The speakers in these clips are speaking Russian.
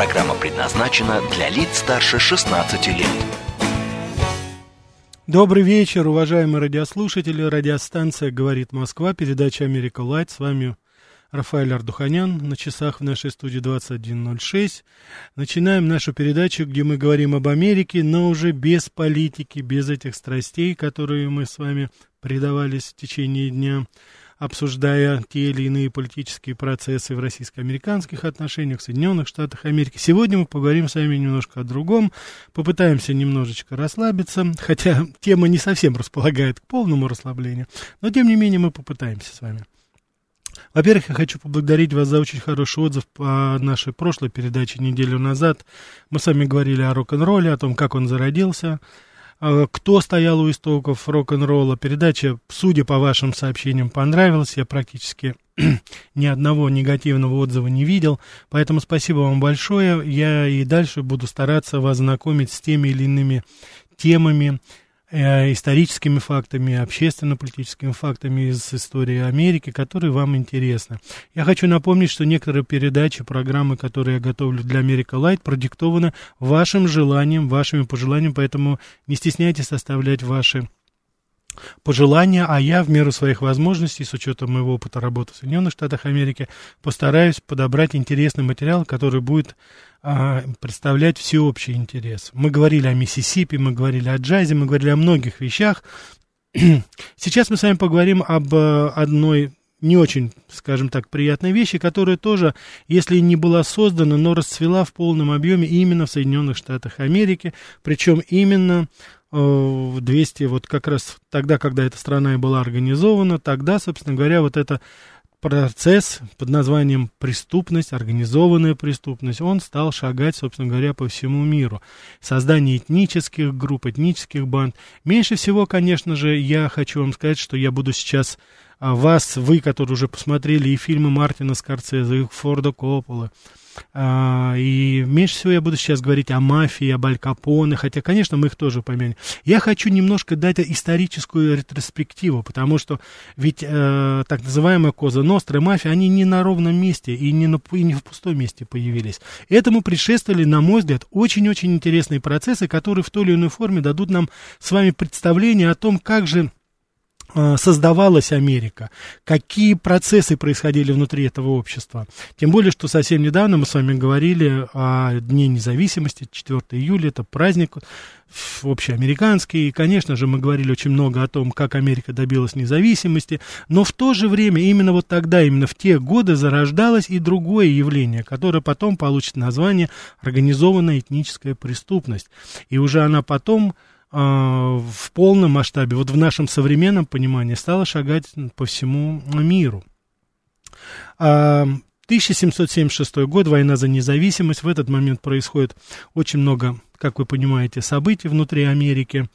Программа предназначена для лиц старше 16 лет. Добрый вечер, уважаемые радиослушатели. Радиостанция «Говорит Москва», передача «Америка Лайт». С вами Рафаэль Ардуханян. На часах в нашей студии 21.06. Начинаем нашу передачу, где мы говорим об Америке, но уже без политики, без этих страстей, которые мы с вами предавались в течение дня обсуждая те или иные политические процессы в российско-американских отношениях, в Соединенных Штатах Америки. Сегодня мы поговорим с вами немножко о другом, попытаемся немножечко расслабиться, хотя тема не совсем располагает к полному расслаблению, но тем не менее мы попытаемся с вами. Во-первых, я хочу поблагодарить вас за очень хороший отзыв по нашей прошлой передаче неделю назад. Мы с вами говорили о рок-н-ролле, о том, как он зародился, кто стоял у истоков рок-н-ролла. Передача, судя по вашим сообщениям, понравилась. Я практически ни одного негативного отзыва не видел. Поэтому спасибо вам большое. Я и дальше буду стараться вас знакомить с теми или иными темами, историческими фактами, общественно-политическими фактами из истории Америки, которые вам интересны. Я хочу напомнить, что некоторые передачи, программы, которые я готовлю для Америка Лайт, продиктованы вашим желанием, вашими пожеланиями, поэтому не стесняйтесь оставлять ваши пожелания, а я в меру своих возможностей, с учетом моего опыта работы в Соединенных Штатах Америки, постараюсь подобрать интересный материал, который будет а, представлять всеобщий интерес. Мы говорили о Миссисипи, мы говорили о джазе, мы говорили о многих вещах. Сейчас мы с вами поговорим об э, одной не очень, скажем так, приятной вещи, которая тоже, если не была создана, но расцвела в полном объеме именно в Соединенных Штатах Америки, причем именно 200, вот как раз тогда, когда эта страна и была организована, тогда, собственно говоря, вот это процесс под названием преступность, организованная преступность, он стал шагать, собственно говоря, по всему миру. Создание этнических групп, этнических банд. Меньше всего, конечно же, я хочу вам сказать, что я буду сейчас а, вас, вы, которые уже посмотрели и фильмы Мартина Скорцезе, и Форда Коппола, а, и меньше всего я буду сейчас говорить о мафии, об Аль Капоне, хотя, конечно, мы их тоже помянем. Я хочу немножко дать историческую ретроспективу, потому что ведь э, так называемая Коза Ностра мафия, они не на ровном месте и не, на, и не в пустом месте появились. Этому предшествовали, на мой взгляд, очень-очень интересные процессы, которые в той или иной форме дадут нам с вами представление о том, как же создавалась Америка, какие процессы происходили внутри этого общества. Тем более, что совсем недавно мы с вами говорили о Дне независимости, 4 июля, это праздник общеамериканский, и, конечно же, мы говорили очень много о том, как Америка добилась независимости, но в то же время, именно вот тогда, именно в те годы зарождалось и другое явление, которое потом получит название организованная этническая преступность. И уже она потом в полном масштабе, вот в нашем современном понимании, стала шагать по всему миру. 1776 а, год, война за независимость. В этот момент происходит очень много, как вы понимаете, событий внутри Америки.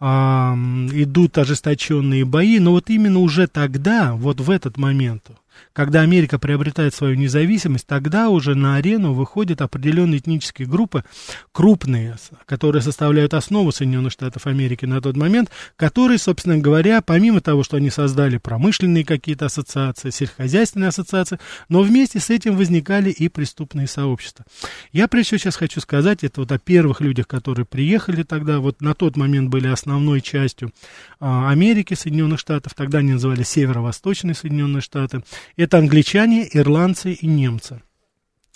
А, идут ожесточенные бои, но вот именно уже тогда, вот в этот момент, когда Америка приобретает свою независимость, тогда уже на арену выходят определенные этнические группы, крупные, которые составляют основу Соединенных Штатов Америки на тот момент, которые, собственно говоря, помимо того, что они создали промышленные какие-то ассоциации, сельскохозяйственные ассоциации, но вместе с этим возникали и преступные сообщества. Я прежде всего сейчас хочу сказать, это вот о первых людях, которые приехали тогда, вот на тот момент были основной частью а, Америки, Соединенных Штатов, тогда они назывались Северо-Восточные Соединенные Штаты, это англичане, ирландцы и немцы.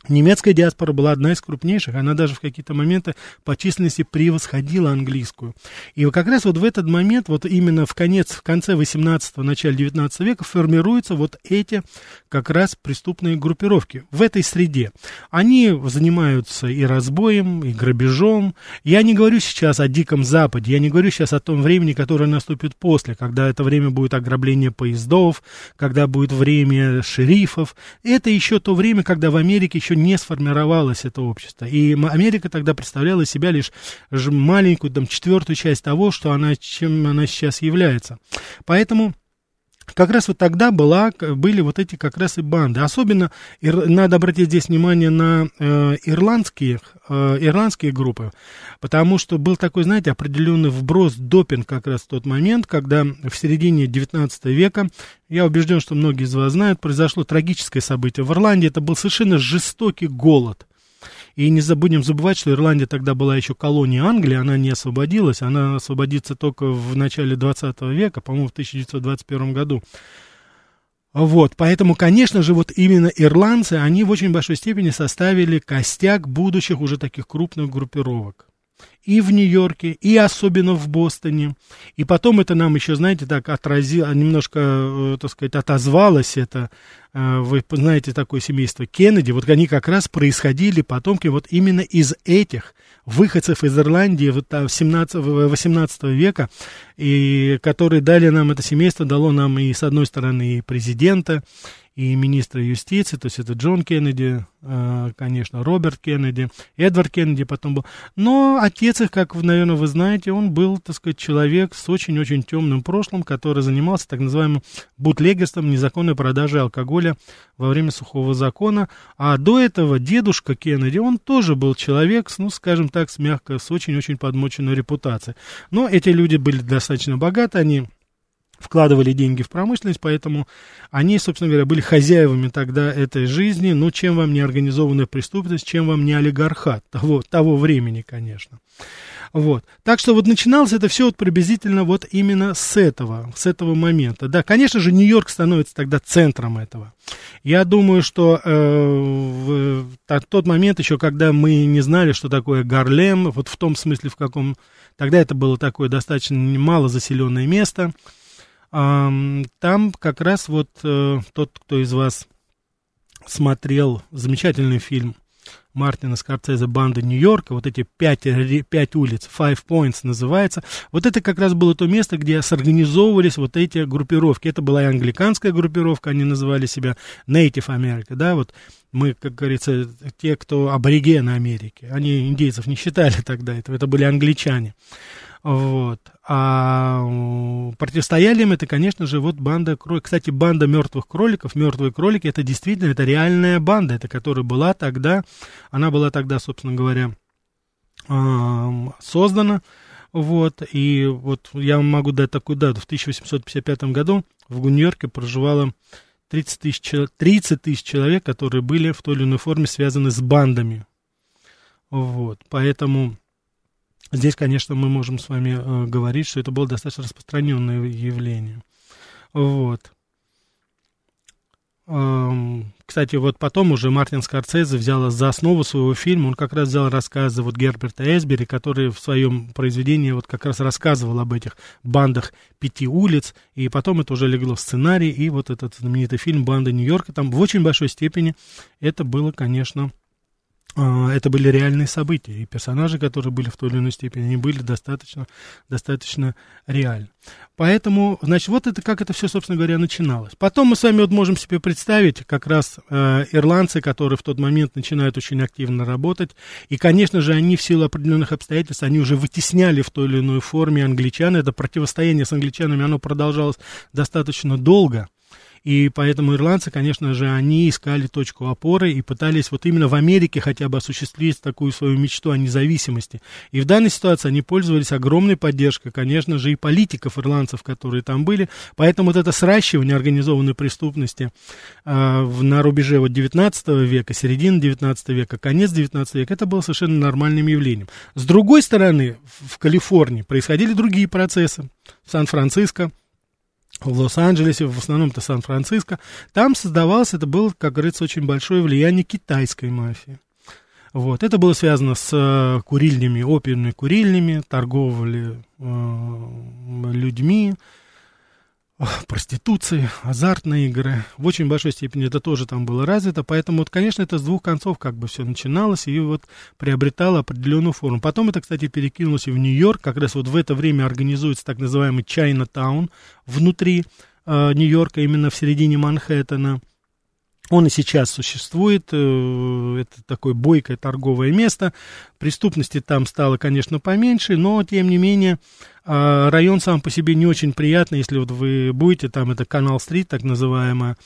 Немецкая диаспора была одна из крупнейших, она даже в какие-то моменты по численности превосходила английскую. И как раз вот в этот момент, вот именно в, конец, в конце 18-го, начале 19 века формируются вот эти как раз преступные группировки в этой среде. Они занимаются и разбоем, и грабежом. Я не говорю сейчас о Диком Западе, я не говорю сейчас о том времени, которое наступит после, когда это время будет ограбление поездов, когда будет время шерифов. Это еще то время, когда в Америке еще еще не сформировалось это общество. И Америка тогда представляла себя лишь маленькую, там, четвертую часть того, что она, чем она сейчас является. Поэтому как раз вот тогда была, были вот эти как раз и банды. Особенно ир, надо обратить здесь внимание на э, ирландские, э, ирландские группы, потому что был такой, знаете, определенный вброс допинг как раз в тот момент, когда в середине 19 века, я убежден, что многие из вас знают, произошло трагическое событие. В Ирландии это был совершенно жестокий голод. И не забудем забывать, что Ирландия тогда была еще колонией Англии, она не освободилась, она освободится только в начале 20 века, по-моему, в 1921 году. Вот, поэтому, конечно же, вот именно ирландцы, они в очень большой степени составили костяк будущих уже таких крупных группировок и в Нью-Йорке, и особенно в Бостоне. И потом это нам еще, знаете, так отразило, немножко, э, так сказать, отозвалось это. Э, вы знаете такое семейство Кеннеди, вот они как раз происходили, потомки, вот именно из этих выходцев из Ирландии вот, 17, 18 века, и которые дали нам это семейство, дало нам и, с одной стороны, и президента, и министра юстиции, то есть это Джон Кеннеди, э, конечно, Роберт Кеннеди, Эдвард Кеннеди потом был. Но отец их, как, наверное, вы знаете, он был, так сказать, человек с очень-очень темным прошлым, который занимался так называемым бутлегерством, незаконной продажей алкоголя во время сухого закона. А до этого дедушка Кеннеди, он тоже был человек, ну, скажем так, с мягко, с очень-очень подмоченной репутацией. Но эти люди были достаточно богаты, они вкладывали деньги в промышленность, поэтому они, собственно говоря, были хозяевами тогда этой жизни. Ну, чем вам не организованная преступность, чем вам не олигархат того, того времени, конечно. Вот. Так что вот начиналось это все вот приблизительно вот именно с этого, с этого момента. Да, конечно же, Нью-Йорк становится тогда центром этого. Я думаю, что э, в, в тот момент еще, когда мы не знали, что такое Гарлем, вот в том смысле, в каком... Тогда это было такое достаточно мало заселенное место, там как раз вот э, тот, кто из вас смотрел замечательный фильм Мартина Скорцезе «Банда Нью-Йорка», вот эти пять, пять улиц, Five Points называется, вот это как раз было то место, где сорганизовывались вот эти группировки. Это была и англиканская группировка, они называли себя Native America, да, вот мы, как говорится, те, кто аборигены Америки, они индейцев не считали тогда этого, это были англичане. Вот. А противостояли это, конечно же, вот банда кроликов. Кстати, банда мертвых кроликов, мертвые кролики, это действительно, это реальная банда, это которая была тогда, она была тогда, собственно говоря, создана. Вот, и вот я вам могу дать такую дату. В 1855 году в Нью-Йорке проживало 30 тысяч, 30 тысяч человек, которые были в той или иной форме связаны с бандами. Вот, поэтому Здесь, конечно, мы можем с вами э, говорить, что это было достаточно распространенное явление. Вот. Эм, кстати, вот потом уже Мартин Скорсезе взял за основу своего фильма, он как раз взял рассказы вот Герберта Эсбери, который в своем произведении вот как раз рассказывал об этих бандах пяти улиц, и потом это уже легло в сценарий, и вот этот знаменитый фильм «Банда Нью-Йорка», там в очень большой степени это было, конечно, это были реальные события, и персонажи, которые были в той или иной степени, они были достаточно, достаточно реальны. Поэтому, значит, вот это как это все, собственно говоря, начиналось. Потом мы с вами вот можем себе представить как раз э, ирландцы, которые в тот момент начинают очень активно работать, и, конечно же, они в силу определенных обстоятельств, они уже вытесняли в той или иной форме англичан, это противостояние с англичанами, оно продолжалось достаточно долго, и поэтому ирландцы, конечно же, они искали точку опоры и пытались вот именно в Америке хотя бы осуществить такую свою мечту о независимости. И в данной ситуации они пользовались огромной поддержкой, конечно же, и политиков ирландцев, которые там были. Поэтому вот это сращивание организованной преступности э, на рубеже вот 19 века, середины 19 века, конец 19 века, это было совершенно нормальным явлением. С другой стороны, в Калифорнии происходили другие процессы. В Сан-Франциско, в Лос-Анджелесе, в основном это Сан-Франциско, там создавалось, это было, как говорится, очень большое влияние китайской мафии. Вот. Это было связано с э, курильнями, опиумными курильнями, торговли э, людьми, проституции, азартные игры. В очень большой степени это тоже там было развито, поэтому, вот, конечно, это с двух концов как бы все начиналось и вот приобретало определенную форму. Потом это, кстати, перекинулось и в Нью-Йорк, как раз вот в это время организуется так называемый Чайна-таун внутри э, Нью-Йорка, именно в середине Манхэттена. Он и сейчас существует, э, это такое бойкое торговое место. Преступности там стало, конечно, поменьше, но, тем не менее, а, район сам по себе не очень приятный. Если вот вы будете, там это Канал-стрит, так называемая,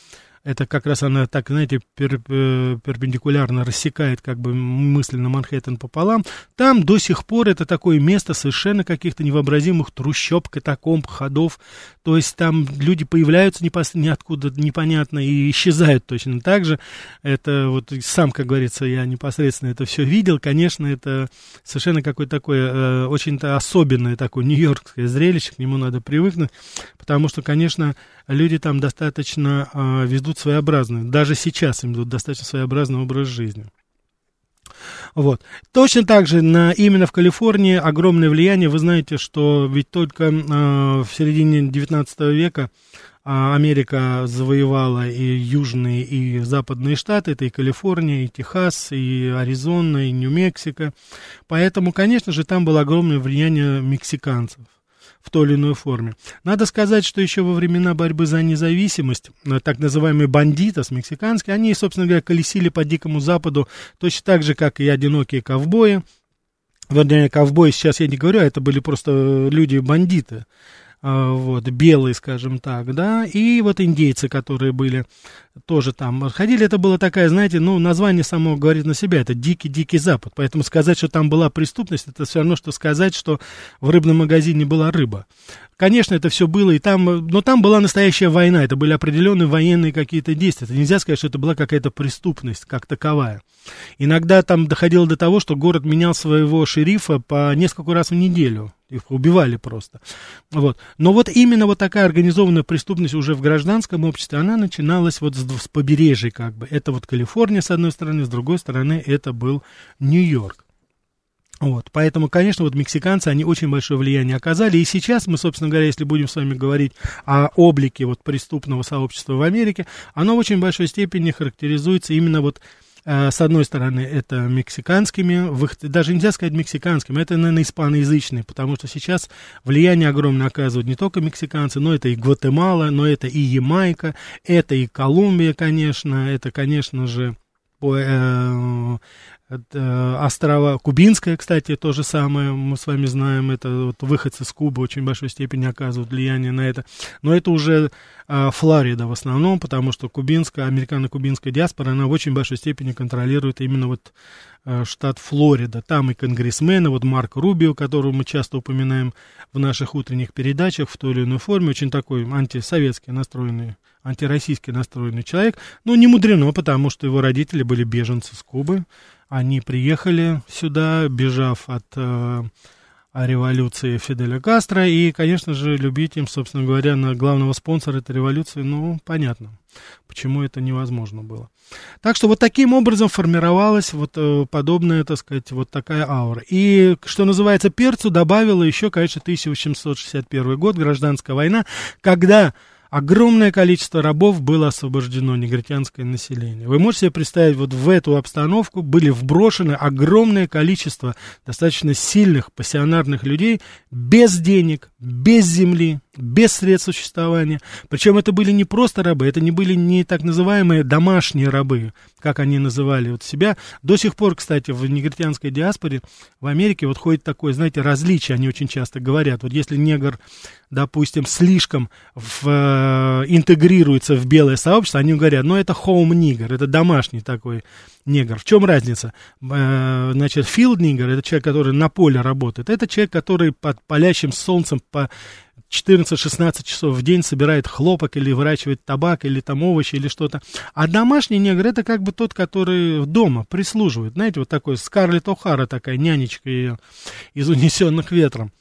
это как раз она так, знаете, пер, э, перпендикулярно рассекает как бы мысленно Манхэттен пополам. Там до сих пор это такое место совершенно каких-то невообразимых трущоб, катакомб, ходов. То есть там люди появляются непос... ниоткуда непонятно и исчезают точно так же. Это вот сам, как говорится, я непосредственно это все видел. Конечно, это совершенно какое-то такое э, очень-то особенное такое нью-йоркское зрелище, к нему надо привыкнуть, потому что, конечно, люди там достаточно э, ведут своеобразный, даже сейчас им ведут достаточно своеобразный образ жизни. Вот. Точно так же на, именно в Калифорнии огромное влияние. Вы знаете, что ведь только э, в середине 19 века э, Америка завоевала и южные, и западные штаты. Это и Калифорния, и Техас, и Аризона, и Нью-Мексико. Поэтому, конечно же, там было огромное влияние мексиканцев в той или иной форме. Надо сказать, что еще во времена борьбы за независимость, э, так называемые бандитос мексиканские, они, собственно говоря, колесили по Дикому Западу точно так же, как и одинокие ковбои. Вернее, ковбои сейчас я не говорю, а это были просто люди-бандиты. А, вот, белые, скажем так, да, и вот индейцы, которые были тоже там ходили, это было такая, знаете, ну, название само говорит на себя, это дикий-дикий запад, поэтому сказать, что там была преступность, это все равно, что сказать, что в рыбном магазине была рыба. Конечно, это все было, и там, но там была настоящая война, это были определенные военные какие-то действия, это нельзя сказать, что это была какая-то преступность как таковая. Иногда там доходило до того, что город менял своего шерифа по несколько раз в неделю, их убивали просто. Вот. Но вот именно вот такая организованная преступность уже в гражданском обществе, она начиналась вот с, с побережья как бы. Это вот Калифорния с одной стороны, с другой стороны это был Нью-Йорк. Вот, поэтому, конечно, вот мексиканцы, они очень большое влияние оказали. И сейчас мы, собственно говоря, если будем с вами говорить о облике вот преступного сообщества в Америке, оно в очень большой степени характеризуется именно вот с одной стороны, это мексиканскими, даже нельзя сказать мексиканскими, это, наверное, испаноязычные, потому что сейчас влияние огромное оказывают не только мексиканцы, но это и Гватемала, но это и Ямайка, это и Колумбия, конечно, это, конечно же, э, это острова Кубинская, кстати, то же самое, мы с вами знаем, это вот выходцы с Кубы очень большой степени оказывают влияние на это. Но это уже а, Флорида в основном, потому что кубинская, американо-кубинская диаспора, она в очень большой степени контролирует именно вот а, штат Флорида. Там и конгрессмены, вот Марк Рубио, которого мы часто упоминаем в наших утренних передачах в той или иной форме, очень такой антисоветский настроенный антироссийский настроенный человек. Ну, не мудрено, потому что его родители были беженцы с Кубы. Они приехали сюда, бежав от э, революции Фиделя Кастро, и, конечно же, любить им, собственно говоря, на главного спонсора этой революции, ну, понятно, почему это невозможно было. Так что вот таким образом формировалась вот э, подобная, так сказать, вот такая аура. И, что называется, перцу добавила еще, конечно, 1861 год, гражданская война, когда огромное количество рабов было освобождено, негритянское население. Вы можете себе представить, вот в эту обстановку были вброшены огромное количество достаточно сильных пассионарных людей без денег, без земли, без средств существования. Причем это были не просто рабы, это не были не так называемые домашние рабы, как они называли вот себя. До сих пор, кстати, в негритянской диаспоре в Америке вот ходит такое, знаете, различие, они очень часто говорят. Вот если негр, допустим, слишком в, э, интегрируется в белое сообщество, они говорят, ну это home nigger, это домашний такой негр. В чем разница? Э, значит, nigger, это человек, который на поле работает, это человек, который под палящим солнцем по 14-16 часов в день собирает хлопок или выращивает табак или там овощи или что-то. А домашний негр это как бы тот, который дома прислуживает. Знаете, вот такой Скарлетт О'Хара такая нянечка ее из унесенных ветром.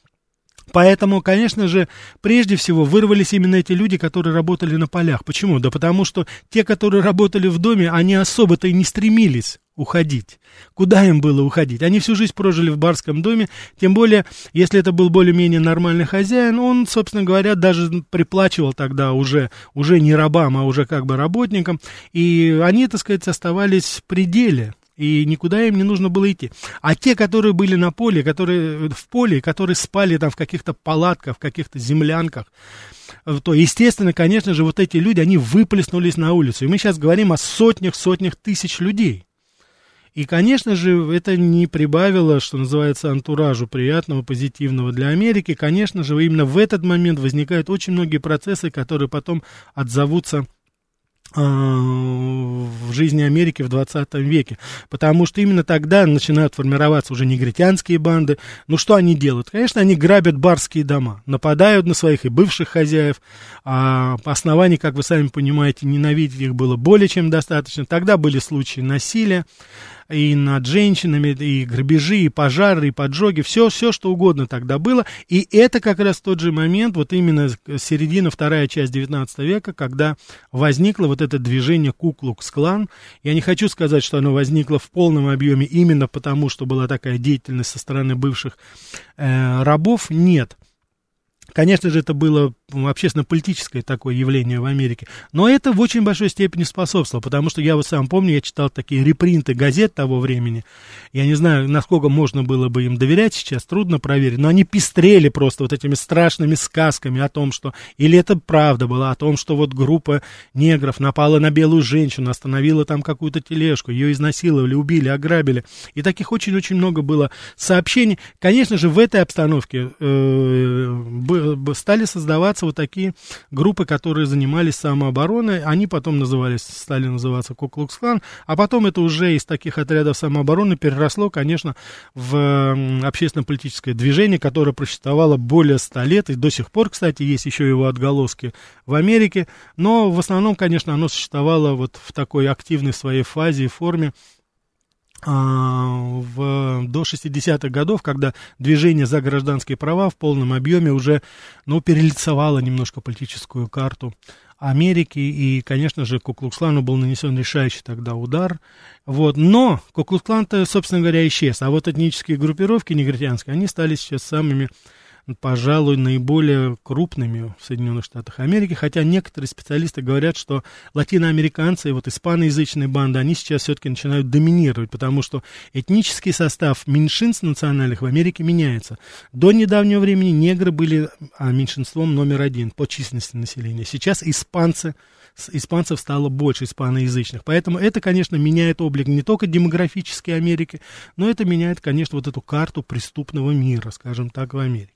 Поэтому, конечно же, прежде всего вырвались именно эти люди, которые работали на полях. Почему? Да потому что те, которые работали в доме, они особо-то и не стремились уходить. Куда им было уходить? Они всю жизнь прожили в барском доме, тем более, если это был более-менее нормальный хозяин, он, собственно говоря, даже приплачивал тогда уже, уже не рабам, а уже как бы работникам, и они, так сказать, оставались в пределе и никуда им не нужно было идти. А те, которые были на поле, которые в поле, которые спали там в каких-то палатках, в каких-то землянках, то, естественно, конечно же, вот эти люди, они выплеснулись на улицу. И мы сейчас говорим о сотнях-сотнях тысяч людей. И, конечно же, это не прибавило, что называется, антуражу приятного, позитивного для Америки. Конечно же, именно в этот момент возникают очень многие процессы, которые потом отзовутся в жизни Америки в 20 веке, потому что именно тогда начинают формироваться уже негритянские банды. Ну, что они делают? Конечно, они грабят барские дома, нападают на своих и бывших хозяев, а по основанию, как вы сами понимаете, ненавидеть их было более чем достаточно. Тогда были случаи насилия, и над женщинами, и грабежи, и пожары, и поджоги, все, все, что угодно тогда было. И это как раз тот же момент, вот именно середина, вторая часть 19 века, когда возникло вот это движение Куклукс-клан. Я не хочу сказать, что оно возникло в полном объеме именно потому, что была такая деятельность со стороны бывших э, рабов. Нет. Конечно же, это было общественно-политическое такое явление в Америке, но это в очень большой степени способствовало, потому что я вот сам помню, я читал такие репринты газет того времени, я не знаю, насколько можно было бы им доверять сейчас, трудно проверить, но они пестрели просто вот этими страшными сказками о том, что, или это правда было, о том, что вот группа негров напала на белую женщину, остановила там какую-то тележку, ее изнасиловали, убили, ограбили, и таких очень-очень много было сообщений. Конечно же, в этой обстановке э, стали создаваться вот такие группы, которые занимались самообороной. Они потом назывались, стали называться Куклукс-клан, а потом это уже из таких отрядов самообороны переросло, конечно, в общественно-политическое движение, которое просуществовало более ста лет, и до сих пор, кстати, есть еще его отголоски в Америке, но в основном, конечно, оно существовало вот в такой активной своей фазе и форме а, в, до 60-х годов, когда движение за гражданские права в полном объеме уже ну, перелицевало немножко политическую карту Америки, и, конечно же, Куклукслану был нанесен решающий тогда удар. Вот. Но Куклукслан-то, собственно говоря, исчез, а вот этнические группировки негритянские, они стали сейчас самыми пожалуй, наиболее крупными в Соединенных Штатах Америки, хотя некоторые специалисты говорят, что латиноамериканцы и вот испаноязычные банды, они сейчас все-таки начинают доминировать, потому что этнический состав меньшинств национальных в Америке меняется. До недавнего времени негры были а, меньшинством номер один по численности населения. Сейчас испанцы испанцев стало больше испаноязычных. Поэтому это, конечно, меняет облик не только демографической Америки, но это меняет, конечно, вот эту карту преступного мира, скажем так, в Америке.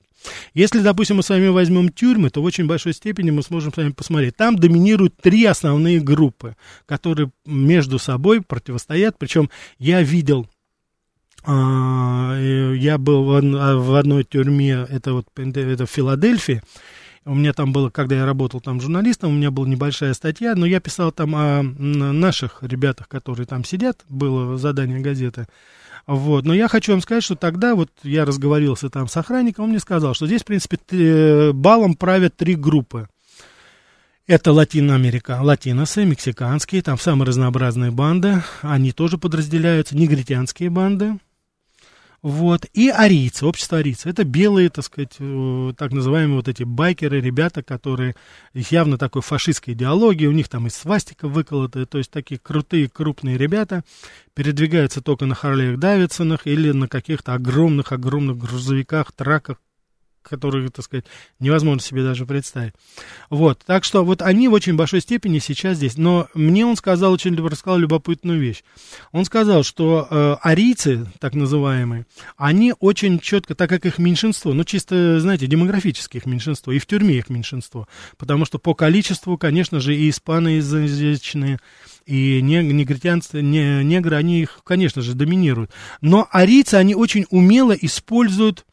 Если, допустим, мы с вами возьмем тюрьмы, то в очень большой степени мы сможем с вами посмотреть. Там доминируют три основные группы, которые между собой противостоят. Причем я видел а, я был в одной тюрьме, это вот это в Филадельфии, у меня там было, когда я работал там журналистом, у меня была небольшая статья, но я писал там о наших ребятах, которые там сидят, было задание газеты, вот. Но я хочу вам сказать, что тогда вот я разговорился там с охранником, он мне сказал, что здесь, в принципе, балом правят три группы. Это Латиноамерика, латиносы, мексиканские, там самые разнообразные банды, они тоже подразделяются, негритянские банды, вот. И арийцы, общество арийцев. Это белые, так сказать, э, так называемые вот эти байкеры, ребята, которые явно такой фашистской идеологии, у них там и свастика выколота, то есть такие крутые, крупные ребята, передвигаются только на Харлеях Давидсонах или на каких-то огромных-огромных грузовиках, траках, которые, так сказать, невозможно себе даже представить. Вот, так что вот они в очень большой степени сейчас здесь. Но мне он сказал, очень рассказал любопытную вещь. Он сказал, что э, арийцы, так называемые, они очень четко, так как их меньшинство, ну чисто, знаете, демографически их меньшинство, и в тюрьме их меньшинство, потому что по количеству, конечно же, и испаноязычные, и негритянцы, не, негры, они их, конечно же, доминируют. Но арийцы, они очень умело используют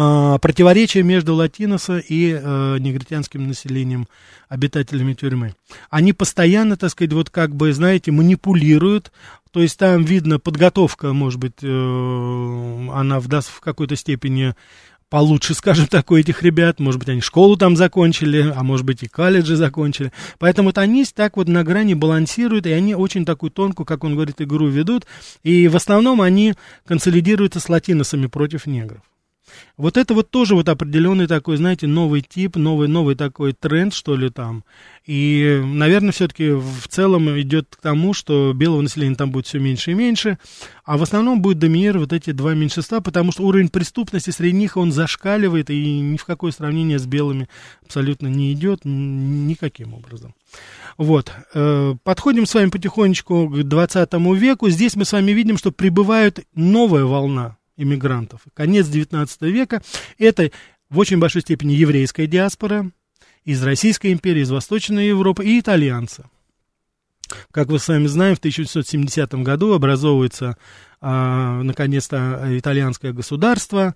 а, противоречие между латиноса и э, негритянским населением, обитателями тюрьмы. Они постоянно, так сказать, вот как бы, знаете, манипулируют, то есть там видно подготовка, может быть, э, она вдаст в какой-то степени получше, скажем так, у этих ребят. Может быть, они школу там закончили, а может быть, и колледжи закончили. Поэтому вот они так вот на грани балансируют, и они очень такую тонкую, как он говорит, игру ведут. И в основном они консолидируются с латиносами против негров. Вот это вот тоже вот определенный такой, знаете, новый тип, новый, новый такой тренд, что ли, там. И, наверное, все-таки в целом идет к тому, что белого населения там будет все меньше и меньше, а в основном будет доминировать вот эти два меньшинства, потому что уровень преступности среди них, он зашкаливает, и ни в какое сравнение с белыми абсолютно не идет никаким образом. Вот. Э, подходим с вами потихонечку к 20 веку. Здесь мы с вами видим, что прибывает новая волна иммигрантов. Конец 19 века. Это в очень большой степени еврейская диаспора из Российской империи, из Восточной Европы и итальянцы. Как вы с вами знаем, в 1970 году образовывается а, наконец-то итальянское государство,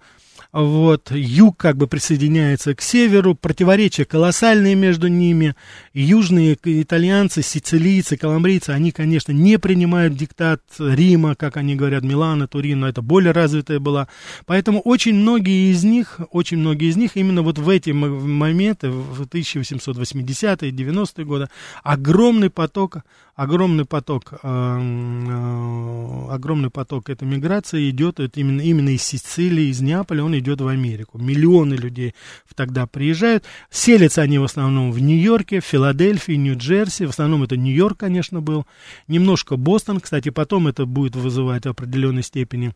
вот, юг как бы присоединяется к северу, противоречия колоссальные между ними, южные итальянцы, сицилийцы, каламбрийцы, они, конечно, не принимают диктат Рима, как они говорят, Милана, Турин, но это более развитая была, поэтому очень многие из них, очень многие из них именно вот в эти моменты, в 1880-е, 90-е годы, огромный поток, огромный поток, э, э, огромный поток этой миграции идет именно, именно из Сицилии, из Неаполя, он идет в Америку. Миллионы людей тогда приезжают. Селятся они в основном в Нью-Йорке, в Филадельфии, Нью-Джерси. В основном это Нью-Йорк, конечно, был. Немножко Бостон. Кстати, потом это будет вызывать в определенной степени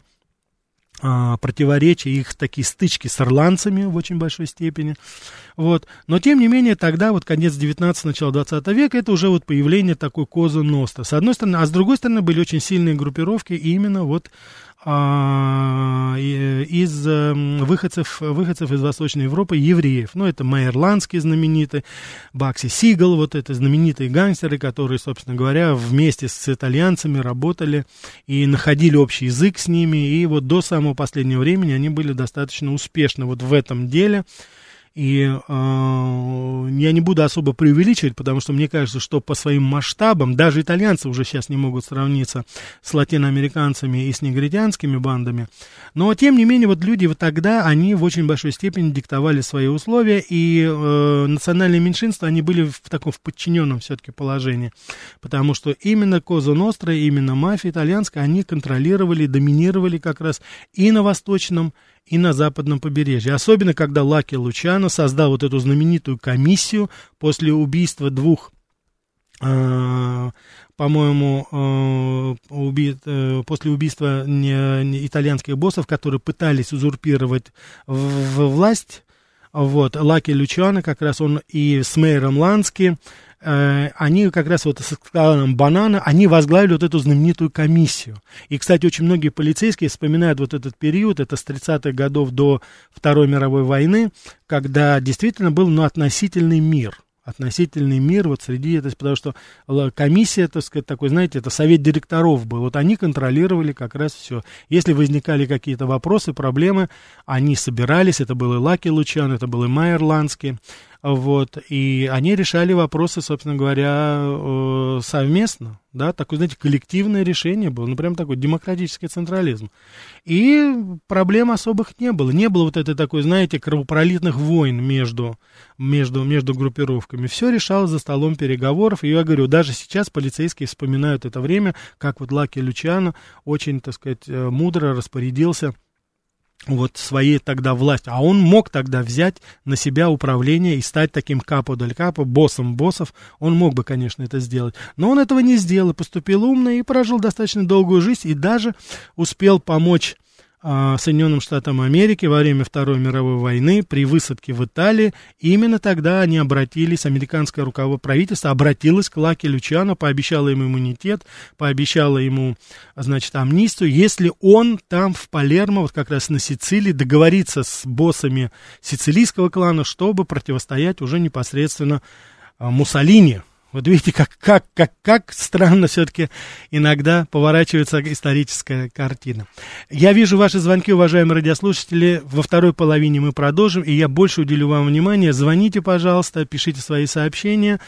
а, противоречия, их такие стычки с ирландцами в очень большой степени. Вот. Но, тем не менее, тогда, вот конец 19 начало 20 века, это уже вот появление такой Коза Ностра. С одной стороны, а с другой стороны, были очень сильные группировки именно вот из эм, выходцев, выходцев из Восточной Европы, евреев. Ну, это Майерландский знаменитый, Бакси Сигал, вот это знаменитые гангстеры, которые, собственно говоря, вместе с итальянцами работали и находили общий язык с ними, и вот до самого последнего времени они были достаточно успешны вот в этом деле. И э, я не буду особо преувеличивать, потому что мне кажется, что по своим масштабам даже итальянцы уже сейчас не могут сравниться с латиноамериканцами и с негритянскими бандами. Но, тем не менее, вот люди вот тогда, они в очень большой степени диктовали свои условия, и э, национальные меньшинства, они были в таком в подчиненном все-таки положении. Потому что именно Коза Ностра, именно мафия итальянская, они контролировали, доминировали как раз и на восточном, и на западном побережье. Особенно, когда Лаки Лучано создал вот эту знаменитую комиссию после убийства двух э, по-моему, э, уби... э, после убийства не, итальянских боссов, которые пытались узурпировать власть, вот, Лаки Лючано, как раз он и с мэром Лански, Э, они как раз вот с скаланом Банана, они возглавили вот эту знаменитую комиссию. И, кстати, очень многие полицейские вспоминают вот этот период, это с 30-х годов до Второй мировой войны, когда действительно был ну, относительный мир – относительный мир вот среди этого, потому что комиссия, так сказать, такой, знаете, это совет директоров был, вот они контролировали как раз все. Если возникали какие-то вопросы, проблемы, они собирались, это был и Лаки Лучан, это был и Майер Ланский, вот, и они решали вопросы, собственно говоря, э, совместно, да, такое, знаете, коллективное решение было, ну, прям такой демократический централизм. И проблем особых не было, не было вот этой такой, знаете, кровопролитных войн между, между, между группировками. Все решалось за столом переговоров, и я говорю, даже сейчас полицейские вспоминают это время, как вот Лаки Лючано очень, так сказать, э, мудро распорядился вот своей тогда властью. А он мог тогда взять на себя управление и стать таким капо дель капо, боссом боссов. Он мог бы, конечно, это сделать. Но он этого не сделал, поступил умно и прожил достаточно долгую жизнь и даже успел помочь Соединенным Штатам Америки во время Второй мировой войны при высадке в Италии. Именно тогда они обратились, американское руководство правительства обратилось к Лаки Лючано, пообещало ему иммунитет, пообещало ему, значит, амнистию, если он там в Палермо, вот как раз на Сицилии, договорится с боссами сицилийского клана, чтобы противостоять уже непосредственно а, Муссолини, вот видите, как, как, как, как странно все-таки иногда поворачивается историческая картина. Я вижу ваши звонки, уважаемые радиослушатели. Во второй половине мы продолжим, и я больше уделю вам внимания. Звоните, пожалуйста, пишите свои сообщения.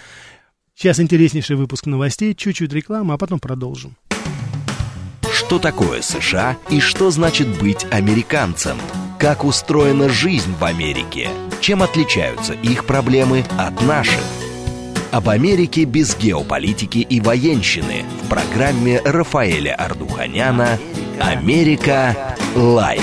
Сейчас интереснейший выпуск новостей, чуть-чуть рекламы, а потом продолжим. Что такое США и что значит быть американцем? Как устроена жизнь в Америке? Чем отличаются их проблемы от наших? Об Америке без геополитики и военщины в программе Рафаэля Ардуханяна «Америка. Light».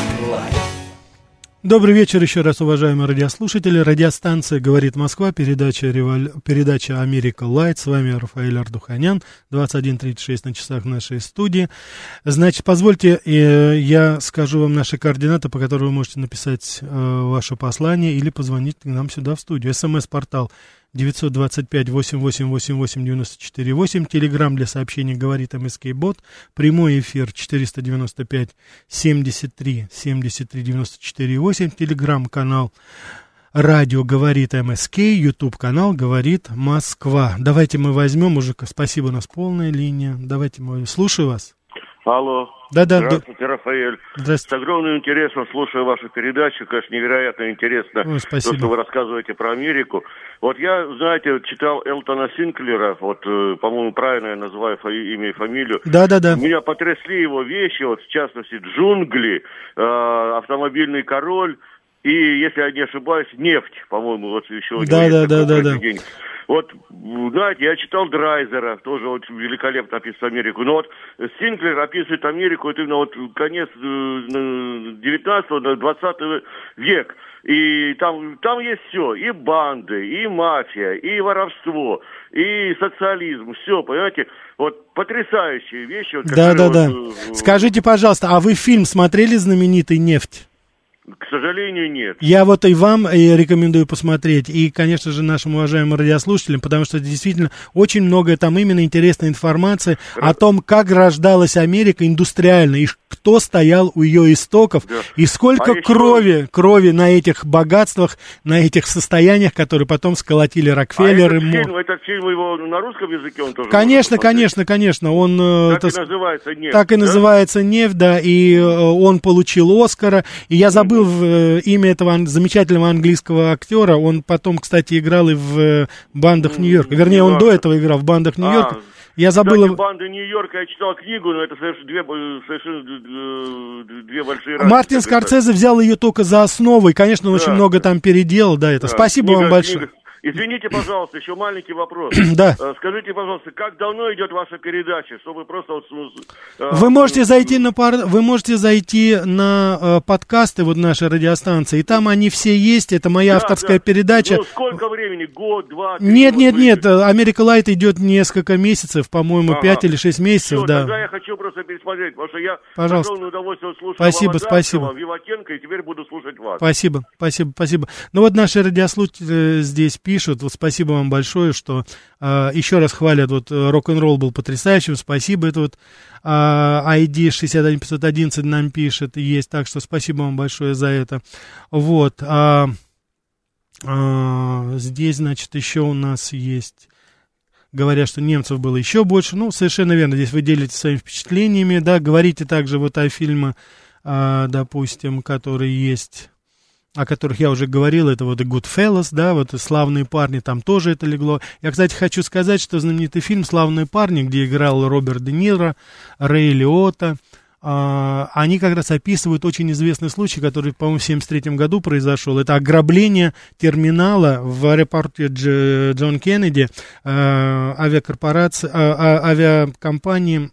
Добрый вечер еще раз, уважаемые радиослушатели. Радиостанция «Говорит Москва», передача, револю... передача «Америка Light». С вами Рафаэль Ардуханян, 21.36 на часах нашей студии. Значит, позвольте, э, я скажу вам наши координаты, по которым вы можете написать э, ваше послание или позвонить нам сюда в студию. СМС-портал 925-8888-94-8. Телеграмм для сообщений говорит МСК Бот. Прямой эфир 495-73-73-94-8. Телеграмм-канал Радио говорит МСК, Ютуб канал говорит Москва. Давайте мы возьмем уже, спасибо, у нас полная линия. Давайте мы, слушаю вас. Алло. Да, да, Здравствуйте, да. Рафаэль. Здравствуйте. С огромным интересом слушаю вашу передачу. Конечно, невероятно интересно Ой, спасибо. то, что вы рассказываете про Америку. Вот я, знаете, читал Элтона Синклера, вот, э, по-моему, правильно я называю имя и фамилию. Да, да, да. Меня потрясли его вещи, вот, в частности, джунгли, э, автомобильный король и, если я не ошибаюсь, нефть, по-моему, вот еще да, да, да, да, да. Вот, знаете, я читал Драйзера, тоже вот великолепно описывает Америку. Но вот Синклер описывает Америку, это именно вот конец 19-20 э, век. И там, там есть все, и банды, и мафия, и воровство, и социализм, все, понимаете? Вот потрясающие вещи. Вот, да, да, вот, да. Э, Скажите, пожалуйста, а вы фильм смотрели знаменитый «Нефть»? К сожалению, нет. Я вот и вам э, рекомендую посмотреть, и, конечно же, нашим уважаемым радиослушателям, потому что действительно очень много там именно интересной информации Раз... о том, как рождалась Америка индустриально, и кто стоял у ее истоков, да. и сколько а крови, еще... крови на этих богатствах, на этих состояниях, которые потом сколотили Рокфеллер. А этот, фильм, этот фильм его на русском языке он тоже Конечно, конечно, конечно. Он, э, так это, и называется «Нефть». Так и да? называется «Нефть», да, и э, он получил Оскара, и я забыл забыл э, имя этого замечательного английского актера. Он потом, кстати, играл и в э, бандах Нью-Йорка. Вернее, он до этого играл в бандах Нью-Йорка. А, я забыл... Кстати, банды Нью-Йорка, я читал книгу, но это совершенно две, совершенно две большие разницы. Мартин Скорцезе взял ее только за основу, и, конечно, он да. очень много там переделал, да, это. Да. Спасибо книга, вам большое. Книга, Извините, пожалуйста, еще маленький вопрос. Да. Э, скажите, пожалуйста, как давно идет ваша передача, чтобы просто вот... Э, вы можете зайти на пар... вы можете зайти на э, подкасты вот нашей радиостанции, и там они все есть. Это моя да, авторская да. передача. Ну, сколько времени? Год, два? Три, нет, нет, нет. Америка Лайт идет несколько месяцев, по-моему, ага. 5 или 6 месяцев, Все, да. Тогда я хочу просто пересмотреть, потому что я Пожалуйста. удовольствие слушал Спасибо, спасибо. Виватенко, и теперь буду слушать вас. Спасибо, спасибо, спасибо. Ну вот наши радиослушатели здесь пишут, вот спасибо вам большое, что э, еще раз хвалят, вот э, рок-н-ролл был потрясающим, спасибо, это вот э, ID 61511 нам пишет, есть, так что спасибо вам большое за это. Вот, а, а, здесь, значит, еще у нас есть. Говорят, что немцев было еще больше. Ну, совершенно верно, здесь вы делитесь своими впечатлениями, да, говорите также вот о фильме, э, допустим, который есть о которых я уже говорил, это вот и Goodfellas, да, вот и «Славные парни», там тоже это легло. Я, кстати, хочу сказать, что знаменитый фильм «Славные парни», где играл Роберт Де Ниро, Рэй Лиота, а, они как раз описывают очень известный случай, который, по-моему, в 1973 году произошел. Это ограбление терминала в аэропорте Джон Кеннеди а, авиакорпорации, а, авиакомпании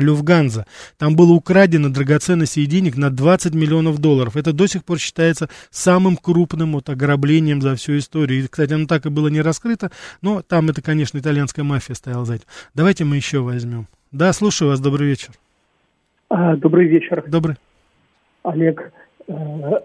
Люфганза. Там было украдено драгоценностей и денег на 20 миллионов долларов. Это до сих пор считается самым крупным вот ограблением за всю историю. И, кстати, оно так и было не раскрыто, но там это, конечно, итальянская мафия стояла за этим. Давайте мы еще возьмем. Да, слушаю вас, добрый вечер. А, добрый вечер. Добрый. Олег, э,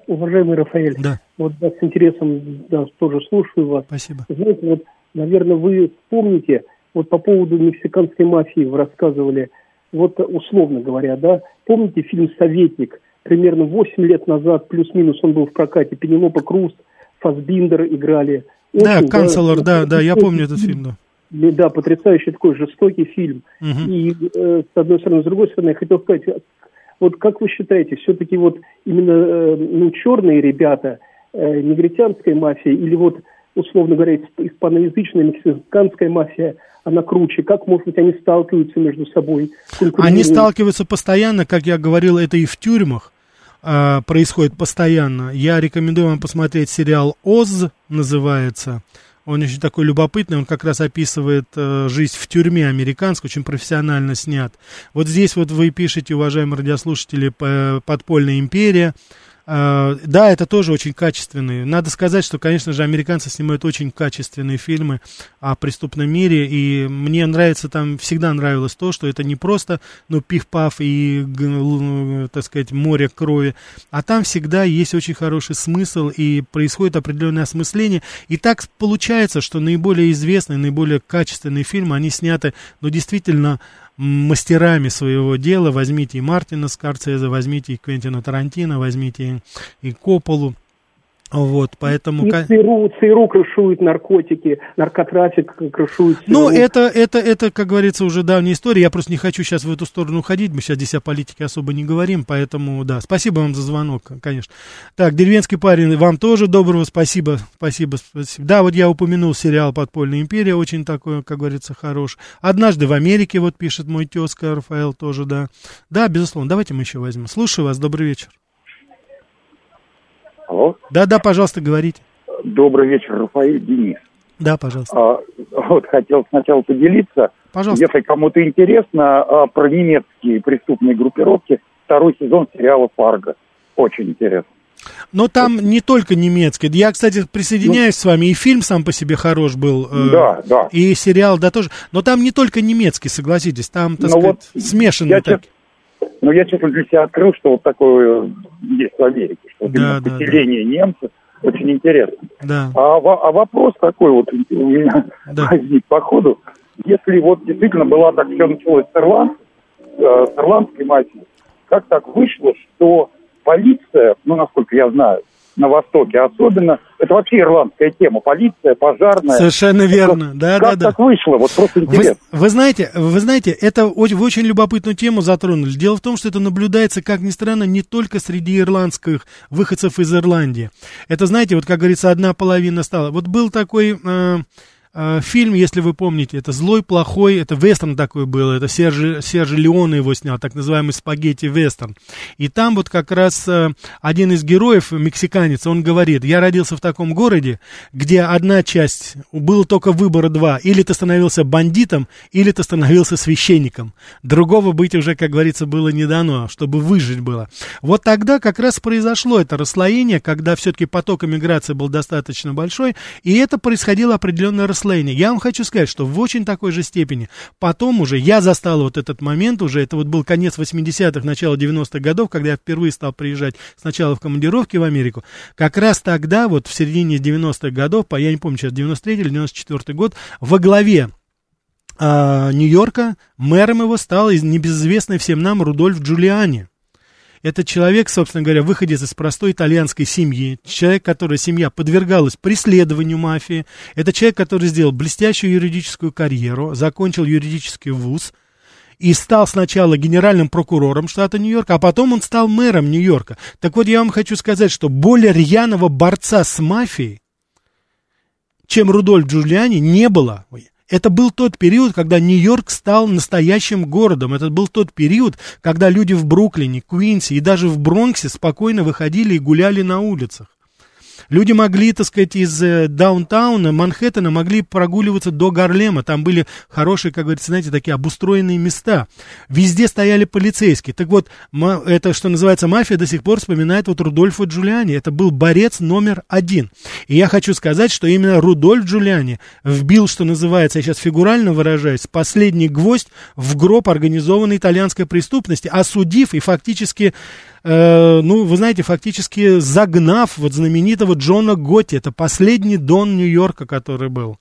уважаемый Рафаэль. Да. Вот да, с интересом да, тоже слушаю вас. Спасибо. Знаете, вот, наверное, вы помните, вот по поводу мексиканской мафии вы рассказывали, вот условно говоря, да, помните фильм «Советник»? Примерно 8 лет назад, плюс-минус, он был в прокате. Пенелопа Круз, Фасбиндер играли. Очень, да, «Канцлер», да, да, да, я помню этот фильм, да. Да, потрясающий такой жестокий фильм. Угу. И э, с одной стороны, с другой стороны, я хотел сказать, вот как вы считаете, все-таки вот именно э, ну, черные ребята, э, негритянская мафия или вот, условно говоря, испаноязычная мексиканская мафия, она круче? Как, может быть, они сталкиваются между собой? Они сталкиваются постоянно, как я говорил, это и в тюрьмах э, происходит постоянно. Я рекомендую вам посмотреть сериал «Оз» называется. Он очень такой любопытный, он как раз описывает э, жизнь в тюрьме американской, очень профессионально снят. Вот здесь вот вы пишете, уважаемые радиослушатели, «Подпольная империя», да, это тоже очень качественные. Надо сказать, что, конечно же, американцы снимают очень качественные фильмы о преступном мире, и мне нравится там, всегда нравилось то, что это не просто, ну, пиф-паф и, так сказать, море крови, а там всегда есть очень хороший смысл, и происходит определенное осмысление, и так получается, что наиболее известные, наиболее качественные фильмы, они сняты, ну, действительно, мастерами своего дела. Возьмите и Мартина Скорцезе, возьмите и Квентина Тарантино, возьмите и Кополу. Вот, поэтому... И ЦРУ, ЦРУ крышует наркотики, наркотрафик крышует ЦРУ. Ну, это, это, это, как говорится, уже давняя история. Я просто не хочу сейчас в эту сторону уходить. Мы сейчас здесь о политике особо не говорим, поэтому, да. Спасибо вам за звонок, конечно. Так, деревенский парень, вам тоже доброго спасибо. Спасибо, спасибо. Да, вот я упомянул сериал «Подпольная империя», очень такой, как говорится, хорош. «Однажды в Америке», вот пишет мой тезка Рафаэл тоже, да. Да, безусловно. Давайте мы еще возьмем. Слушаю вас, добрый вечер. Алло? Да, да, пожалуйста, говорите. Добрый вечер, Рафаэль Денис. Да, пожалуйста. А, вот хотел сначала поделиться. Пожалуйста. Если кому-то интересно, а, про немецкие преступные группировки, второй сезон сериала «Фарго». Очень интересно. Но там не только немецкий. Я, кстати, присоединяюсь ну, с вами. И фильм сам по себе хорош был. Э, да, да. И сериал, да, тоже. Но там не только немецкий, согласитесь. Там, так ну, сказать, вот смешанный. Я, так. Ну, я честно для себя открыл, что вот такое есть в Америке, что да, да, поселение да. немцев очень интересно. Да. А, а вопрос такой вот у меня да. возник по ходу. Если вот действительно была так все началось с, Ирланд, э, с ирландской мафией, как так вышло, что полиция, ну, насколько я знаю, на Востоке. Особенно, это вообще ирландская тема, полиция, пожарная. Совершенно верно, да, да, да. так вышло, вот просто интересно. Вы, вы знаете, вы знаете, это очень, вы очень любопытную тему затронули. Дело в том, что это наблюдается, как ни странно, не только среди ирландских выходцев из Ирландии. Это, знаете, вот, как говорится, одна половина стала. Вот был такой... Э, фильм, если вы помните, это «Злой, плохой», это вестерн такой был, это Сержи, Сержи Леоне его снял, так называемый спагетти-вестерн. И там вот как раз э, один из героев, мексиканец, он говорит, я родился в таком городе, где одна часть, было только выбора два, или ты становился бандитом, или ты становился священником. Другого быть уже, как говорится, было не дано, чтобы выжить было. Вот тогда как раз произошло это расслоение, когда все-таки поток иммиграции был достаточно большой, и это происходило определенное расслоение Слейне. Я вам хочу сказать, что в очень такой же степени. Потом уже я застал вот этот момент уже, это вот был конец 80-х, начало 90-х годов, когда я впервые стал приезжать сначала в командировки в Америку. Как раз тогда, вот в середине 90-х годов, я не помню сейчас, 93 или 94 год, во главе э, Нью-Йорка мэром его стал небезызвестный всем нам Рудольф Джулиани. Это человек, собственно говоря, выходец из простой итальянской семьи, человек, который семья подвергалась преследованию мафии. Это человек, который сделал блестящую юридическую карьеру, закончил юридический вуз и стал сначала генеральным прокурором штата Нью-Йорк, а потом он стал мэром Нью-Йорка. Так вот, я вам хочу сказать, что более рьяного борца с мафией, чем Рудольф Джулиани, не было. Это был тот период, когда Нью-Йорк стал настоящим городом. Это был тот период, когда люди в Бруклине, Куинси и даже в Бронксе спокойно выходили и гуляли на улицах. Люди могли, так сказать, из э, даунтауна, Манхэттена, могли прогуливаться до Гарлема. Там были хорошие, как говорится, знаете, такие обустроенные места. Везде стояли полицейские. Так вот, это, что называется, мафия до сих пор вспоминает вот Рудольфа Джулиани. Это был борец номер один. И я хочу сказать, что именно Рудольф Джулиани вбил, что называется, я сейчас фигурально выражаюсь, последний гвоздь в гроб организованной итальянской преступности, осудив и фактически э, ну, вы знаете, фактически загнав вот знаменитого Джона Готти, это последний дон Нью-Йорка, который был.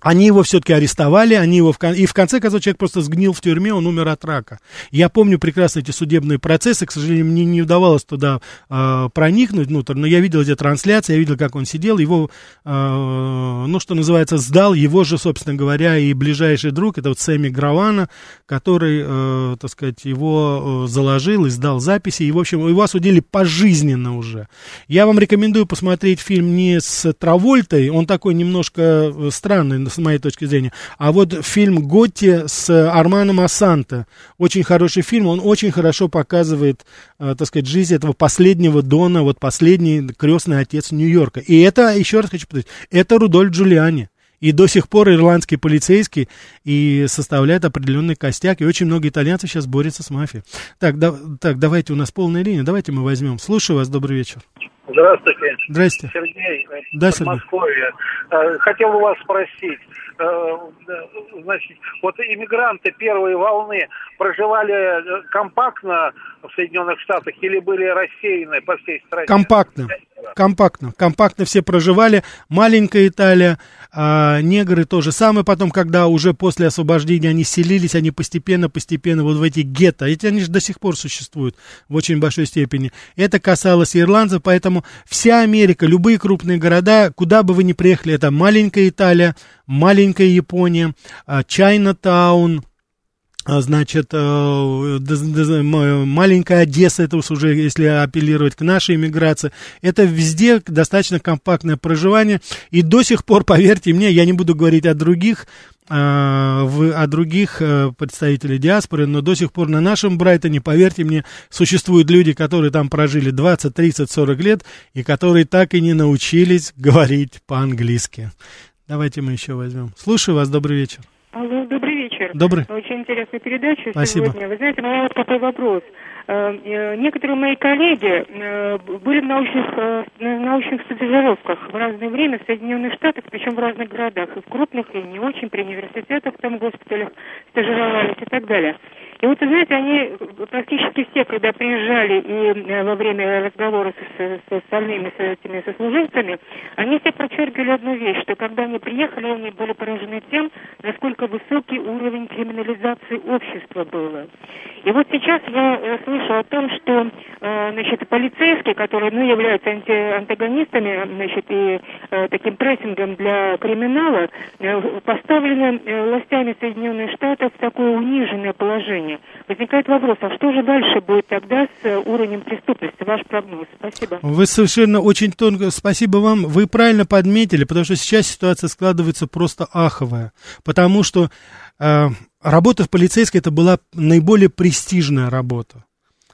Они его все-таки арестовали, они его в, и в конце концов человек просто сгнил в тюрьме, он умер от рака. Я помню прекрасно эти судебные процессы, к сожалению, мне не удавалось туда э, проникнуть внутрь, но я видел эти трансляции, я видел, как он сидел, его, э, ну, что называется, сдал его же, собственно говоря, и ближайший друг, это вот Сэмми Гравана, который, э, так сказать, его заложил и сдал записи, и, в общем, его осудили пожизненно уже. Я вам рекомендую посмотреть фильм не с Травольтой, он такой немножко э, странный, с моей точки зрения. А вот фильм «Готти» с Арманом Асанто, очень хороший фильм, он очень хорошо показывает, э, так сказать, жизнь этого последнего Дона, вот последний крестный отец Нью-Йорка. И это, еще раз хочу повторить, это Рудольф Джулиани. И до сих пор ирландский полицейский и составляет определенный костяк, и очень много итальянцев сейчас борются с мафией. Так, да, так, давайте, у нас полная линия, давайте мы возьмем. Слушаю вас, добрый вечер. Здравствуйте. Здрасте. Сергей, да, Сергей. Подмосковье. Э, хотел у вас спросить, э, значит, вот иммигранты первой волны проживали э, компактно в Соединенных Штатах или были рассеяны по всей стране? Компактно. Компактно. Компактно все проживали. Маленькая Италия, а, негры то же самое. Потом, когда уже после освобождения они селились, они постепенно-постепенно вот в эти гетто. Эти они же до сих пор существуют в очень большой степени. Это касалось ирландцев, поэтому вся Америка, любые крупные города, куда бы вы ни приехали, это маленькая Италия, маленькая Япония, Чайна-таун, значит, э, маленькая Одесса, это уже, если апеллировать к нашей иммиграции, это везде достаточно компактное проживание, и до сих пор, поверьте мне, я не буду говорить о других, а, о других э, представителей диаспоры, но до сих пор на нашем Брайтоне, поверьте мне, существуют люди, которые там прожили 20, 30, 40 лет, и которые так и не научились говорить по-английски. Давайте мы еще возьмем. Слушаю вас, добрый вечер. Алло, добрый вечер. Добрый. Очень интересная передача Спасибо. сегодня. Вы знаете, у меня вот такой вопрос. Э, э, некоторые мои коллеги э, были в научных, на научных стажировках в разное время в Соединенных Штатах, причем в разных городах, и в крупных, и не очень, при университетах, там, госпиталях стажировались и так далее. И вот, вы знаете, они практически все, когда приезжали и во время разговора с, с, остальными с этими сослуживцами, они все подчеркивали одну вещь, что когда они приехали, они были поражены тем, насколько высокий уровень криминализации общества было. И вот сейчас я слышу слышу о том, что э, значит, полицейские, которые ну, являются анти антагонистами значит, и э, таким прессингом для криминала, э, поставлены властями Соединенных Штатов в такое униженное положение. Возникает вопрос, а что же дальше будет тогда с уровнем преступности? Ваш прогноз. Спасибо. Вы совершенно очень тонко, спасибо вам. Вы правильно подметили, потому что сейчас ситуация складывается просто аховая. Потому что э, работа в полицейской это была наиболее престижная работа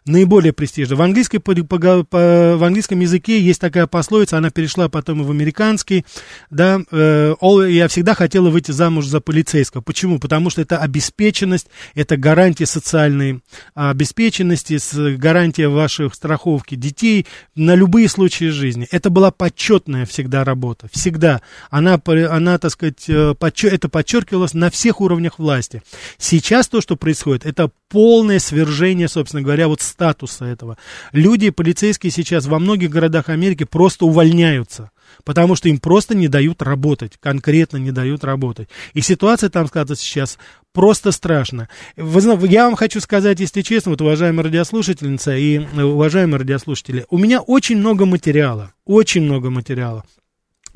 наиболее престижно. В, английской, по, по, по, в английском языке есть такая пословица, она перешла потом и в американский, да, э, я всегда хотела выйти замуж за полицейского. Почему? Потому что это обеспеченность, это гарантия социальной обеспеченности, гарантия вашей страховки детей на любые случаи жизни. Это была почетная всегда работа, всегда. Она, она так сказать, э, подчер, это подчеркивалось на всех уровнях власти. Сейчас то, что происходит, это полное свержение, собственно говоря, вот статуса этого. Люди, полицейские сейчас во многих городах Америки просто увольняются, потому что им просто не дают работать, конкретно не дают работать. И ситуация там складывается сейчас просто страшно. Я вам хочу сказать, если честно, вот уважаемая радиослушательница и э, уважаемые радиослушатели, у меня очень много материала, очень много материала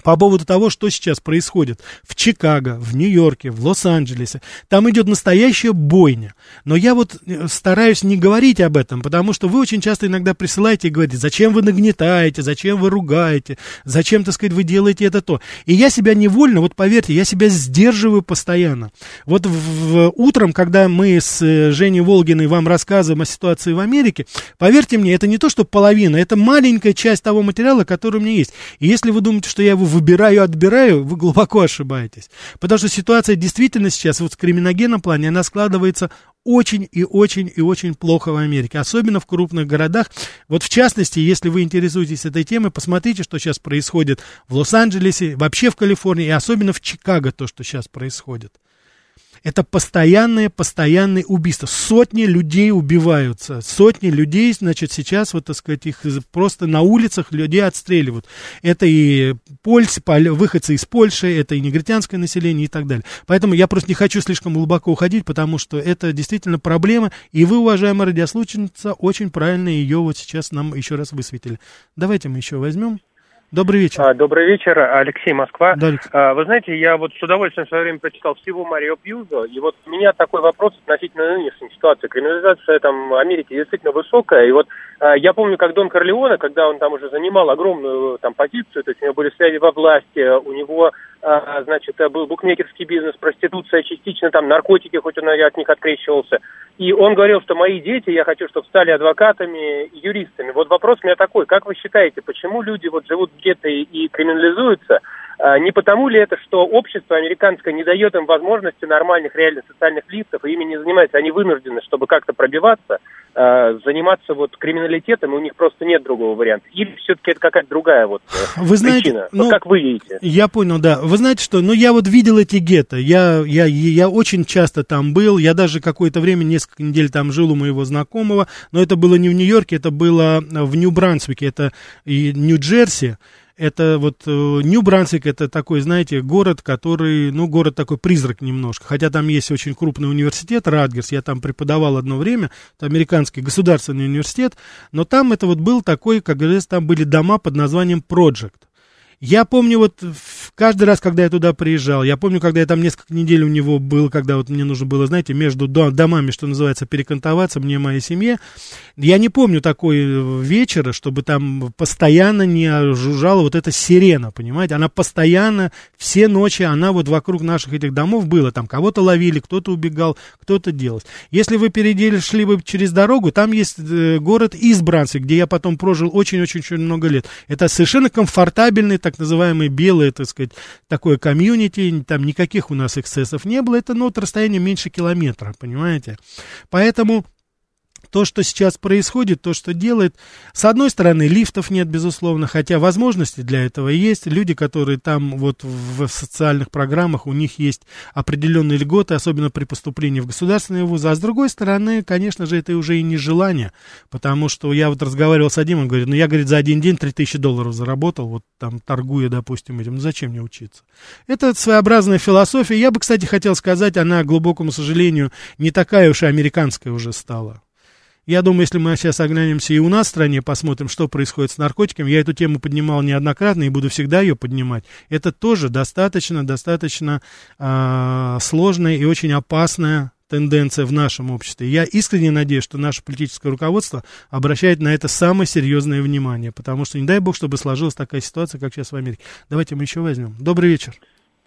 по поводу того, что сейчас происходит в Чикаго, в Нью-Йорке, в Лос-Анджелесе. Там идет настоящая бойня. Но я вот э, стараюсь не говорить об этом, потому что вы очень часто иногда присылаете и говорите, зачем вы нагнетаете, зачем вы ругаете, зачем, так сказать, вы делаете это то. И я себя невольно, вот поверьте, я себя сдерживаю постоянно. Вот в, в, утром, когда мы с э, Женей Волгиной вам рассказываем о ситуации в Америке, поверьте мне, это не то, что половина, это маленькая часть того материала, который у меня есть. И если вы думаете, что я его выбираю, отбираю, вы глубоко ошибаетесь. Потому что ситуация действительно сейчас, вот в криминогенном плане, она складывается очень и очень и очень плохо в Америке, особенно в крупных городах. Вот в частности, если вы интересуетесь этой темой, посмотрите, что сейчас происходит в Лос-Анджелесе, вообще в Калифорнии, и особенно в Чикаго, то, что сейчас происходит. Это постоянные, постоянные убийства. Сотни людей убиваются. Сотни людей, значит, сейчас, вот, так сказать, их просто на улицах людей отстреливают. Это и Польс, выходцы из Польши, это и негритянское население и так далее. Поэтому я просто не хочу слишком глубоко уходить, потому что это действительно проблема. И вы, уважаемая радиослушательница, очень правильно ее вот сейчас нам еще раз высветили. Давайте мы еще возьмем. Добрый вечер. А, добрый вечер, Алексей Москва. Да, Алексей. А, вы знаете, я вот с удовольствием в свое время прочитал всего Марио Пьюзо, и вот у меня такой вопрос относительно нынешней ситуации. Криминализация там Америки действительно высокая, и вот а, я помню, как Дон Корлеоне, когда он там уже занимал огромную там позицию, то есть у него были связи во власти, у него значит, был букмекерский бизнес, проституция, частично там наркотики, хоть он от них открещивался. И он говорил, что мои дети, я хочу, чтобы стали адвокатами и юристами. Вот вопрос у меня такой, как вы считаете, почему люди вот живут в гетто и криминализуются, А, не потому ли это, что общество американское не дает им возможности нормальных реальных социальных лифтов, и ими не занимаются, они вынуждены, чтобы как-то пробиваться, а, заниматься вот криминалитетом, и у них просто нет другого варианта. Или все-таки это какая-то другая вот э, вы знаете, причина? Ну, вот как вы видите? Я понял, да. Вы знаете что, ну я вот видел эти гетто, я, я, я очень часто там был, я даже какое-то время, несколько недель там жил у моего знакомого, но это было не в Нью-Йорке, это было в Нью-Брансвике, это и Нью-Джерси, это вот э, Нью-Брансвик, это такой, знаете, город, который, ну, город такой призрак немножко, хотя там есть очень крупный университет, Радгерс, я там преподавал одно время, это американский государственный университет, но там это вот был такой, как говорится, там были дома под названием Project. Я помню вот каждый раз, когда я туда приезжал, я помню, когда я там несколько недель у него был, когда вот мне нужно было, знаете, между домами, что называется, перекантоваться мне и моей семье, я не помню такой э, вечера, чтобы там постоянно не жужжала вот эта сирена, понимаете, она постоянно, все ночи, она вот вокруг наших этих домов была, там кого-то ловили, кто-то убегал, кто-то делал. Если вы перейдели, шли бы через дорогу, там есть э, город Избранцы, где я потом прожил очень-очень-очень много лет. Это совершенно комфортабельный так называемые белые, так сказать, такое комьюнити, там никаких у нас эксцессов не было, это, ну, вот расстояние меньше километра, понимаете? Поэтому то, что сейчас происходит, то, что делает, с одной стороны, лифтов нет, безусловно, хотя возможности для этого есть. Люди, которые там вот в, социальных программах, у них есть определенные льготы, особенно при поступлении в государственные вузы. А с другой стороны, конечно же, это уже и не желание, потому что я вот разговаривал с одним, он говорит, ну я, говорит, за один день 3000 долларов заработал, вот там торгуя, допустим, этим, ну зачем мне учиться? Это своеобразная философия. Я бы, кстати, хотел сказать, она, к глубокому сожалению, не такая уж и американская уже стала. Я думаю, если мы сейчас оглянемся и у нас в стране, посмотрим, что происходит с наркотиками, я эту тему поднимал неоднократно и буду всегда ее поднимать. Это тоже достаточно, достаточно э, сложная и очень опасная тенденция в нашем обществе. Я искренне надеюсь, что наше политическое руководство обращает на это самое серьезное внимание, потому что не дай бог, чтобы сложилась такая ситуация, как сейчас в Америке. Давайте мы еще возьмем. Добрый вечер.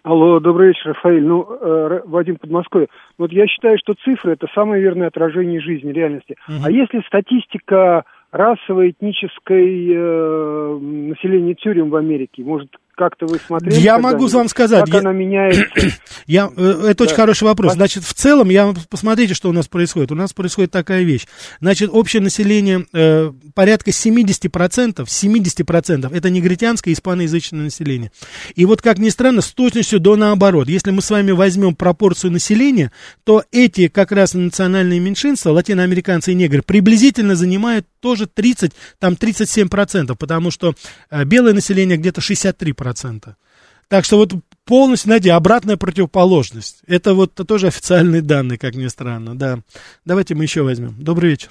Алло, добрый вечер, Рафаэль. Ну, э, Вадим Подмосковье. Вот я считаю, что цифры – это самое верное отражение жизни, реальности. Угу. А если статистика расовой, этнической э, населения тюрем в Америке, может, как-то вы смотрели? Я могу вам сказать. Как я... она меняется? Я, э, это да. очень хороший вопрос. Значит, в целом, я посмотрите, что у нас происходит. У нас происходит такая вещь. Значит, общее население э, порядка 70%, 70% это негритянское и испаноязычное население. И вот, как ни странно, с точностью до наоборот. Если мы с вами возьмем пропорцию населения, то эти как раз национальные меньшинства, латиноамериканцы и негры, приблизительно занимают тоже 30, там 37%, потому что э, белое население где-то 63%. Так что вот полностью, знаете, обратная противоположность. Это вот тоже официальные данные, как ни странно, да. Давайте мы еще возьмем. Добрый вечер.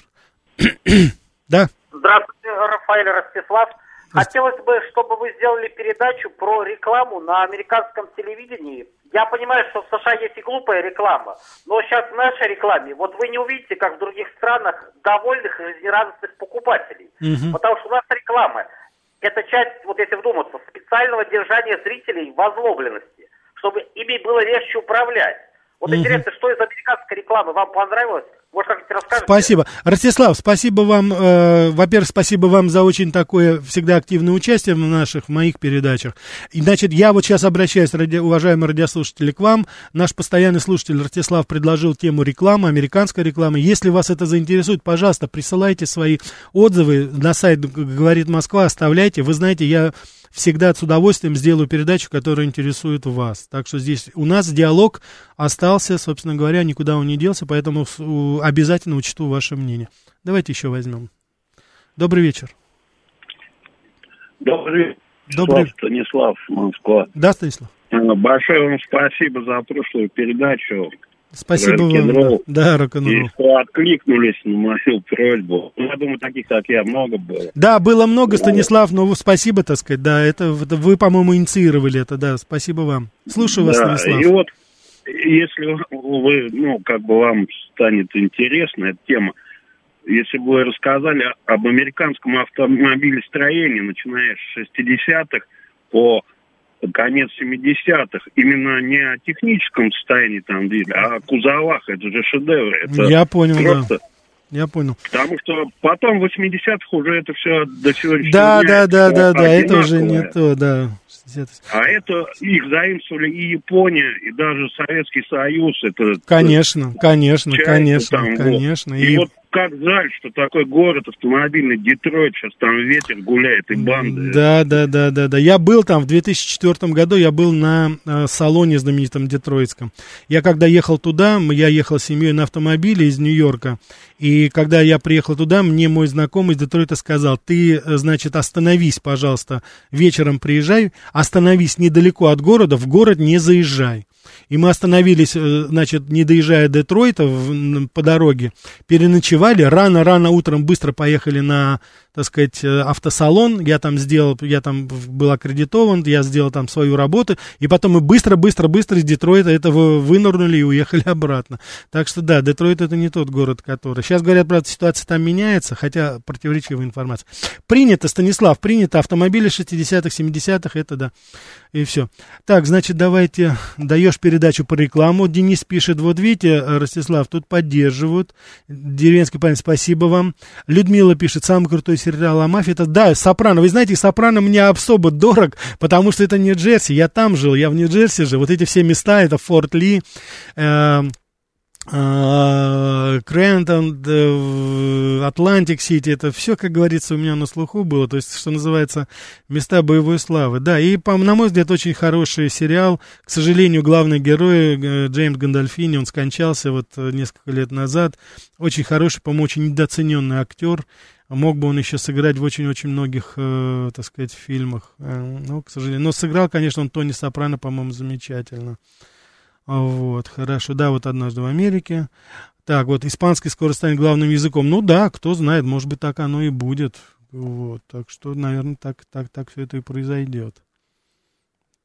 да. Здравствуйте, Рафаэль Ростислав. Хотелось бы, чтобы вы сделали передачу про рекламу на американском телевидении. Я понимаю, что в США есть и глупая реклама, но сейчас в нашей рекламе, вот вы не увидите, как в других странах, довольных и жизнерадостных покупателей. Угу. Потому что у нас реклама – это часть, вот если вдуматься, специального держания зрителей возлобленности, чтобы ими было легче управлять. Вот угу. интересно, что из американской рекламы вам понравилось? Может, расскажете? Спасибо. Ростислав, спасибо вам. Э, во-первых, спасибо вам за очень такое всегда активное участие в наших, в моих передачах. И, значит, я вот сейчас обращаюсь, ради, уважаемые радиослушатели, к вам. Наш постоянный слушатель Ростислав предложил тему рекламы, американской рекламы. Если вас это заинтересует, пожалуйста, присылайте свои отзывы на сайт «Говорит Москва», оставляйте. Вы знаете, я всегда с удовольствием сделаю передачу, которая интересует вас. Так что здесь у нас диалог остался, собственно говоря, никуда он не делся, поэтому обязательно учту ваше мнение. Давайте еще возьмем. Добрый вечер. Добрый вечер. Добрый. Станислав, Москва. Да, Станислав. Большое вам спасибо за прошлую передачу. Спасибо вам. Да, рок-н-ролл. И что откликнулись на мою просьбу. Я думаю, таких, как я, много было. Да, было много, Станислав, но спасибо, так сказать, да, это, это вы, по-моему, инициировали это, да, спасибо вам. Слушаю вас, да, Станислав. и вот, если вы, ну, как бы вам станет интересна эта тема, если бы вы рассказали об американском автомобилестроении, начиная с 60-х по конец 70-х, именно не о техническом состоянии там двигателя, а о кузовах, это же шедевр. Это Я понял, просто, я понял. Потому что потом в 80-х уже это все до сегодняшнего да, дня. Да, да, да, да, это уже не то, да. А это их заимствовали и Япония, и даже Советский Союз. Это конечно, конечно, конечно, там, конечно. Вот. И, и вот как жаль, что такой город автомобильный, Детройт, сейчас там ветер гуляет и банды. Да, да, да, да, да. Я был там в 2004 году, я был на э, салоне знаменитом детройтском. Я когда ехал туда, я ехал с семьей на автомобиле из Нью-Йорка, и когда я приехал туда, мне мой знакомый из Детройта сказал, ты, э, значит, остановись, пожалуйста, вечером приезжай, остановись недалеко от города, в город не заезжай. И мы остановились, э, значит, не доезжая до Детройта в, по дороге, переночевали, рано-рано утром быстро поехали на так сказать, э, автосалон, я там сделал, я там был аккредитован, я сделал там свою работу, и потом мы быстро-быстро-быстро из Детройта этого вынырнули и уехали обратно. Так что да, Детройт это не тот город, который... Сейчас говорят, правда, ситуация там меняется, хотя противоречивая информация. Принято, Станислав, принято, автомобили 60-х, 70-х, это да, и все. Так, значит, давайте, даешь передачу по рекламу, Денис пишет, вот видите, Ростислав, тут поддерживают, деревенский парень, спасибо вам. Людмила пишет, самый крутой сериал о мафии, это, да, Сопрано. Вы знаете, Сопрано мне особо дорог, потому что это Нью-Джерси, я там жил, я в Нью-Джерси жил. Вот эти все места, это Форт Ли, э, э, Крентон, Атлантик Сити, это все, как говорится, у меня на слуху было, то есть, что называется, места боевой славы. Да, и, по, на мой взгляд, очень хороший сериал. К сожалению, главный герой э, Джеймс Гандольфини, он скончался вот э, несколько лет назад. Очень хороший, по-моему, очень недооцененный актер. Мог бы он еще сыграть в очень-очень многих, э, так сказать, фильмах. Э, ну, к сожалению. Но сыграл, конечно, он Тони Сопрано, по-моему, замечательно. Вот, хорошо. Да, вот однажды в Америке. Так, вот, испанский скоро станет главным языком. Ну да, кто знает, может быть, так оно и будет. Вот, так что, наверное, так, так, так все это и произойдет.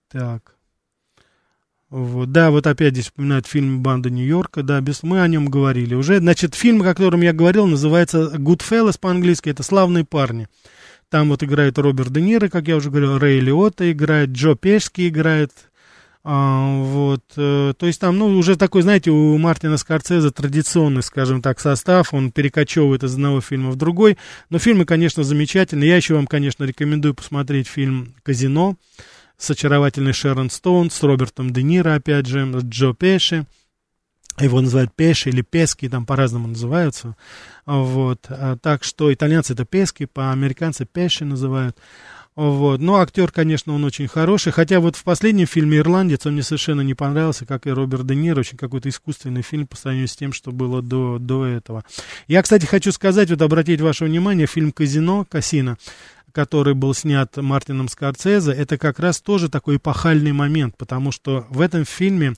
Так. Вот, да, вот опять здесь вспоминают фильм «Банда Нью-Йорка», да, без, мы о нем говорили уже. Значит, фильм, о котором я говорил, называется «Goodfellas» по-английски, это «Славные парни». Там вот играет Роберт Де Ниро, как я уже говорил, Рэй Лиотта играет, Джо Пешки играет, а, вот, э, то есть там, ну, уже такой, знаете, у Мартина Скорцеза традиционный, скажем так, состав, он перекочевывает из одного фильма в другой, но фильмы, конечно, замечательные. Я еще вам, конечно, рекомендую посмотреть фильм «Казино», с очаровательной Шерон Стоун, с Робертом Де Ниро, опять же, с Джо Пеши. Его называют Пеши или Пески, там по-разному называются. Вот. А, так что итальянцы это Пески, по-американцы Пеши называют. Вот. Но актер, конечно, он очень хороший. Хотя вот в последнем фильме «Ирландец» он мне совершенно не понравился, как и Роберт Де Ниро. Очень какой-то искусственный фильм по сравнению с тем, что было до, до этого. Я, кстати, хочу сказать, вот обратить ваше внимание, фильм «Казино», «Кассино», который был снят Мартином Скорцезе, это как раз тоже такой эпохальный момент, потому что в этом фильме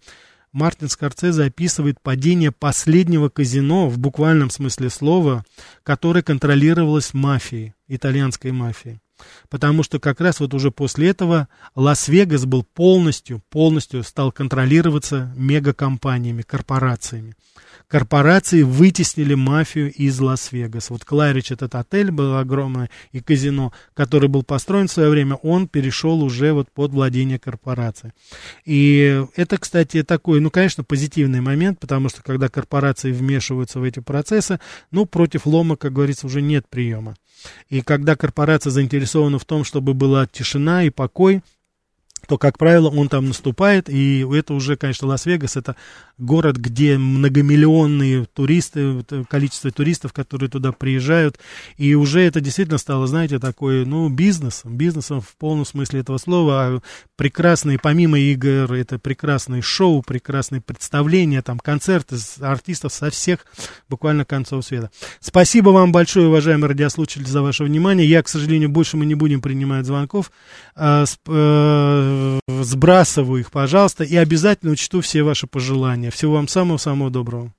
Мартин Скорцезе описывает падение последнего казино, в буквальном смысле слова, которое контролировалось мафией, итальянской мафией. Потому что как раз вот уже после этого Лас-Вегас был полностью, полностью стал контролироваться мегакомпаниями, корпорациями корпорации вытеснили мафию из Лас-Вегаса. Вот Кларич, этот отель был огромный, и казино, который был построен в свое время, он перешел уже вот под владение корпорации. И это, кстати, такой, ну, конечно, позитивный момент, потому что когда корпорации вмешиваются в эти процессы, ну, против лома, как говорится, уже нет приема. И когда корпорация заинтересована в том, чтобы была тишина и покой, то, как правило, он там наступает, и это уже, конечно, Лас-Вегас, это город, где многомиллионные туристы, количество туристов, которые туда приезжают, и уже это действительно стало, знаете, такой, ну, бизнесом, бизнесом в полном смысле этого слова, а прекрасные, помимо игр, это прекрасные шоу, прекрасные представления, там, концерты артистов со всех буквально концов света. Спасибо вам большое, уважаемые радиослушатели, за ваше внимание. Я, к сожалению, больше мы не будем принимать звонков. А, э, сбрасываю их, пожалуйста, и обязательно учту все ваши пожелания. Всего вам самого-самого доброго.